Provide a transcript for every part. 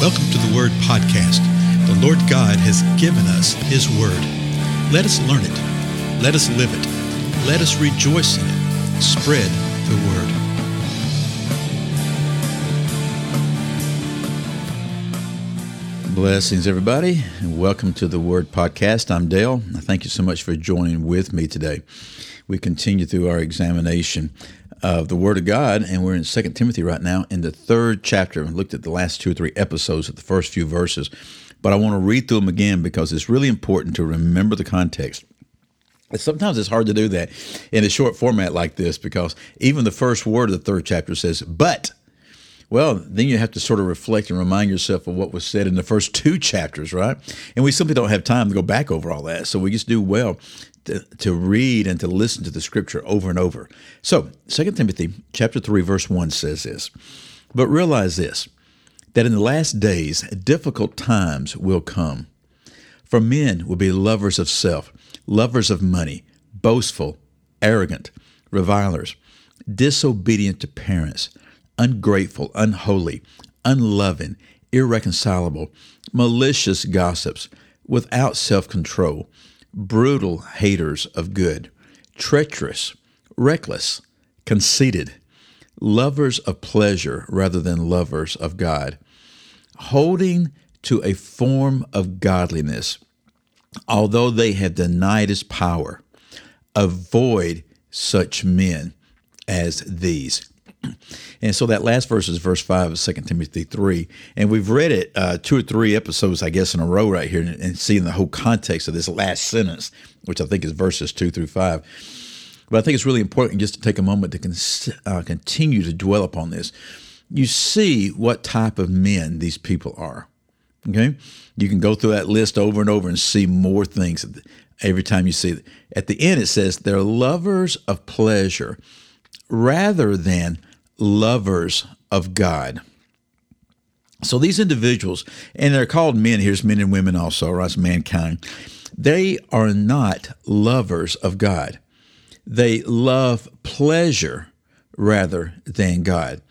Welcome to the Word Podcast. The Lord God has given us His Word. Let us learn it. Let us live it. Let us rejoice in it. Spread the Word. Blessings, everybody, and welcome to the Word Podcast. I'm Dale. Thank you so much for joining with me today. We continue through our examination of the Word of God, and we're in 2 Timothy right now in the third chapter. We looked at the last two or three episodes of the first few verses, but I want to read through them again because it's really important to remember the context. Sometimes it's hard to do that in a short format like this because even the first word of the third chapter says, but. Well, then you have to sort of reflect and remind yourself of what was said in the first two chapters, right? And we simply don't have time to go back over all that. So we just do well to, read and to listen to the scripture over and over. So, 2 Timothy chapter 3 verse 1 says this. But realize this that in the last days difficult times will come. For men will be lovers of self, lovers of money, boastful, arrogant, revilers, disobedient to parents, ungrateful, unholy, unloving, irreconcilable, malicious gossips, without self control, brutal haters of good, treacherous, reckless, conceited, lovers of pleasure rather than lovers of God, holding to a form of godliness, although they have denied its power. Avoid such men as these. And so that last verse is verse 5 of 2 Timothy 3. And we've read it uh, two or three episodes, I guess, in a row right here and, and seeing the whole context of this last sentence, which I think is verses 2 through 5. But I think it's really important just to take a moment to con- uh, continue to dwell upon this. You see what type of men these people are. Okay? You can go through that list over and over and see more things every time you see it. At the end, it says they're lovers of pleasure rather than lovers of God. So these individuals, and they're called men, here's men and women also, right? as mankind, they are not lovers of God. They love pleasure rather than God.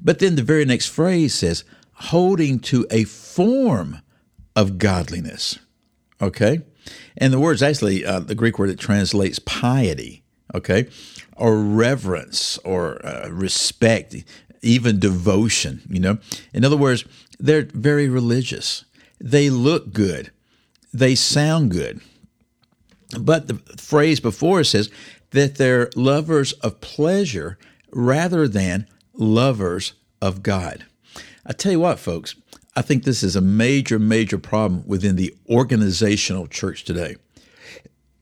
But then the very next phrase says, holding to a form of godliness. Okay? And the word's actually uh, the Greek word that translates piety. Okay? Or reverence or uh, respect, even devotion, you know. In other words, they're very religious. They look good. They sound good. But the phrase before says that they're lovers of pleasure rather than lovers of God. I tell you what, folks, I think this is a major, major problem within the organizational church today.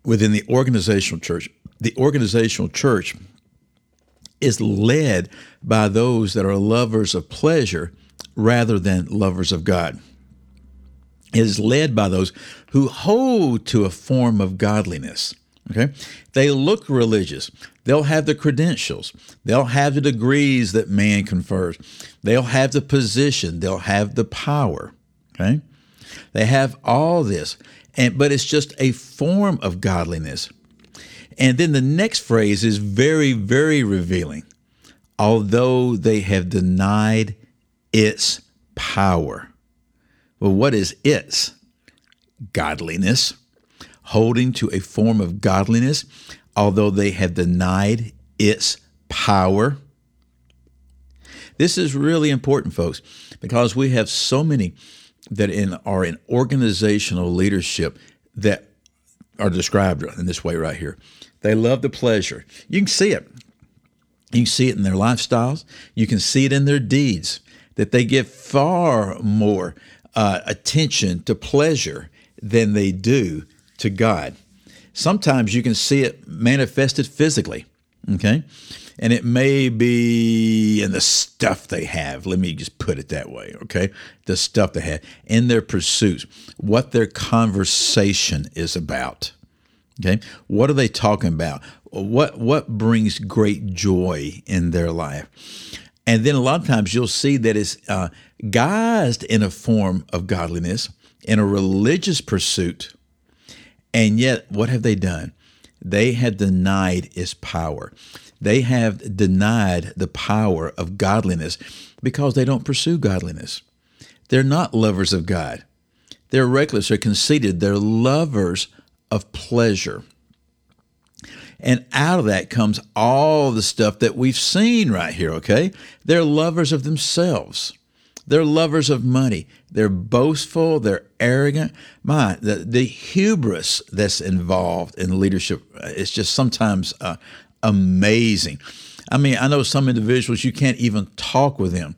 Within the organizational church, the organizational church is led by those that are lovers of pleasure rather than lovers of God. It is led by those who hold to a form of godliness. Okay? They look religious. They'll have the credentials. They'll have the degrees that man confers. They'll have the position. They'll have the power. Okay? They have all this. And but it's just a form of godliness. And then the next phrase is very, very revealing. Although they have denied its power. Well, what is its? Godliness. Holding to a form of godliness, although they have denied its power. This is really important, folks, because we have so many that in, are in organizational leadership that are described in this way right here. They love the pleasure. You can see it. You can see it in their lifestyles. You can see it in their deeds that they give far more uh, attention to pleasure than they do to God. Sometimes you can see it manifested physically, okay? And it may be in the stuff they have. Let me just put it that way, okay? The stuff they have in their pursuits, what their conversation is about. Okay, what are they talking about? What what brings great joy in their life? And then a lot of times you'll see that it's uh, guised in a form of godliness, in a religious pursuit, and yet what have they done? They have denied its power. They have denied the power of godliness because they don't pursue godliness. they're not lovers of God. They're reckless, they're conceited, they're lovers of pleasure. And out of that comes all the stuff that we've seen right here, okay? They're lovers of themselves. They're lovers of money. They're boastful. They're arrogant. My, the, the hubris that's involved in leadership is just sometimes uh, amazing. I mean, I know some individuals, you can't even talk with them.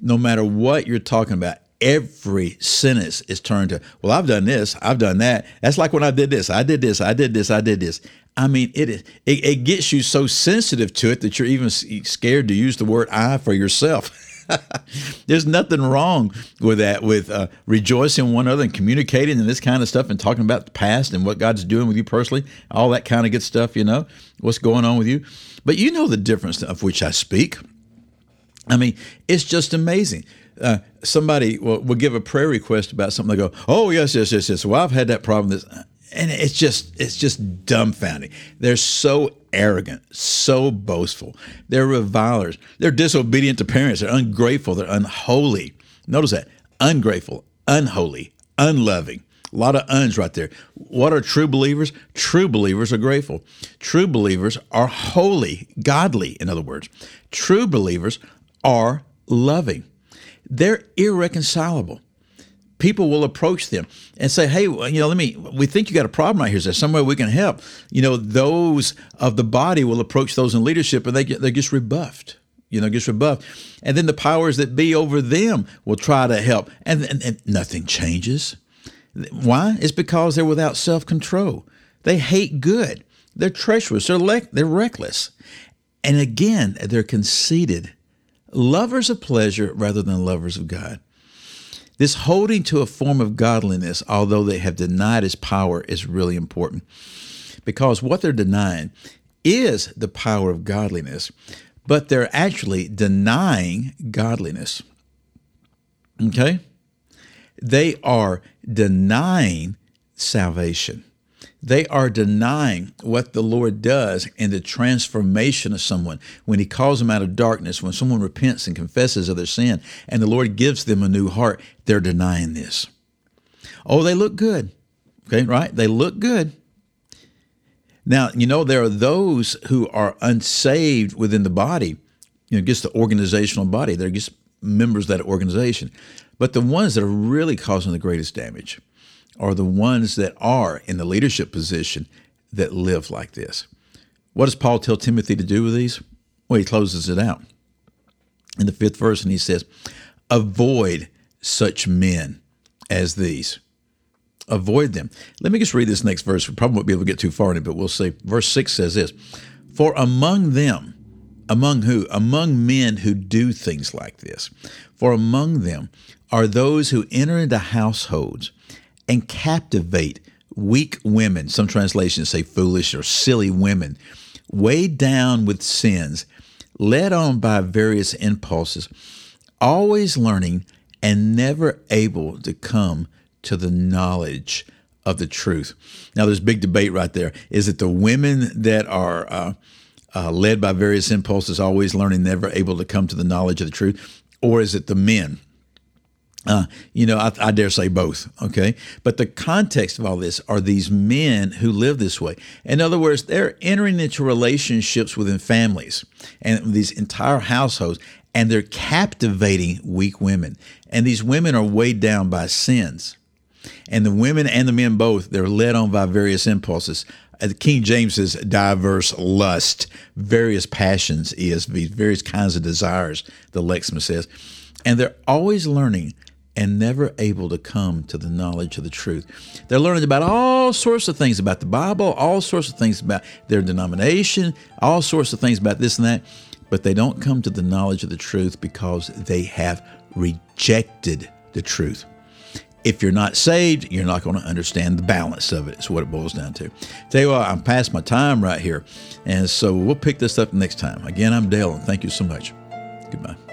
No matter what you're talking about, every sentence is turned to, well, I've done this, I've done that. That's like when I did this, I did this, I did this, I did this. I mean, it is it, it gets you so sensitive to it that you're even scared to use the word I for yourself. There's nothing wrong with that, with uh, rejoicing one another and communicating and this kind of stuff and talking about the past and what God's doing with you personally, all that kind of good stuff, you know, what's going on with you. But you know the difference of which I speak. I mean, it's just amazing. Uh, somebody will, will, give a prayer request about something. They go, "Oh yes, yes, yes, yes." Well, I've had that problem. This, and it's just it's just dumbfounding. They're so arrogant, so boastful. They're revilers. They're disobedient to parents. They're ungrateful. They're unholy. Notice that ungrateful, unholy, unloving. A lot of uns right there. What are true believers? True believers are grateful. True believers are holy, godly, in other words. True believers are loving. They're irreconcilable. People will approach them and say, "Hey, you know, let me. We think you got a problem right here. Is there some way we can help?" You know, those of the body will approach those in leadership, and they get they just rebuffed. You know, gets rebuffed, and then the powers that be over them will try to help, and, and, and nothing changes. Why? It's because they're without self control. They hate good. They're treacherous. They're le- they're reckless, and again, they're conceited lovers of pleasure rather than lovers of God. This holding to a form of godliness, although they have denied its power, is really important because what they're denying is the power of godliness, but they're actually denying godliness. Okay? They are denying salvation. They are denying what the Lord does in the transformation of someone when He calls them out of darkness, when someone repents and confesses of their sin, and the Lord gives them a new heart. They're denying this. Oh, they look good. Okay, right? They look good. Now, you know, there are those who are unsaved within the body, you know, just the organizational body. They're just members of that organization. But the ones that are really causing the greatest damage are the ones that are in the leadership position that live like this. What does Paul tell Timothy to do with these? Well, he closes it out in the fifth verse and he says, Avoid such men as these. Avoid them. Let me just read this next verse. We probably won't be able to get too far in it, but we'll see. Verse 6 says this For among them, among who? Among men who do things like this. For among them are those who enter into households and captivate weak women. Some translations say foolish or silly women, weighed down with sins, led on by various impulses, always learning and never able to come to the knowledge of the truth. Now, there's big debate right there. Is it the women that are uh, uh, led by various impulses, always learning, never able to come to the knowledge of the truth? Or is it the men uh, you know, I, I, dare say both. Okay. But the context of all this are these men who live this way. In other words, they're entering into relationships within families and these entire households, and they're captivating weak women. And these women are weighed down by sins. And the women and the men both, they're led on by various impulses. Uh, King James says diverse lust, various passions, ESV, various kinds of desires, the Lexham says. And they're always learning and never able to come to the knowledge of the truth. They're learning about all sorts of things about the Bible, all sorts of things about their denomination, all sorts of things about this and that, but they don't come to the knowledge of the truth because they have rejected the truth. If you're not saved, you're not going to understand the balance of it. It's what it boils down to. Tell you what, I'm past my time right here. And so we'll pick this up next time. Again, I'm Dale, and thank you so much. Goodbye.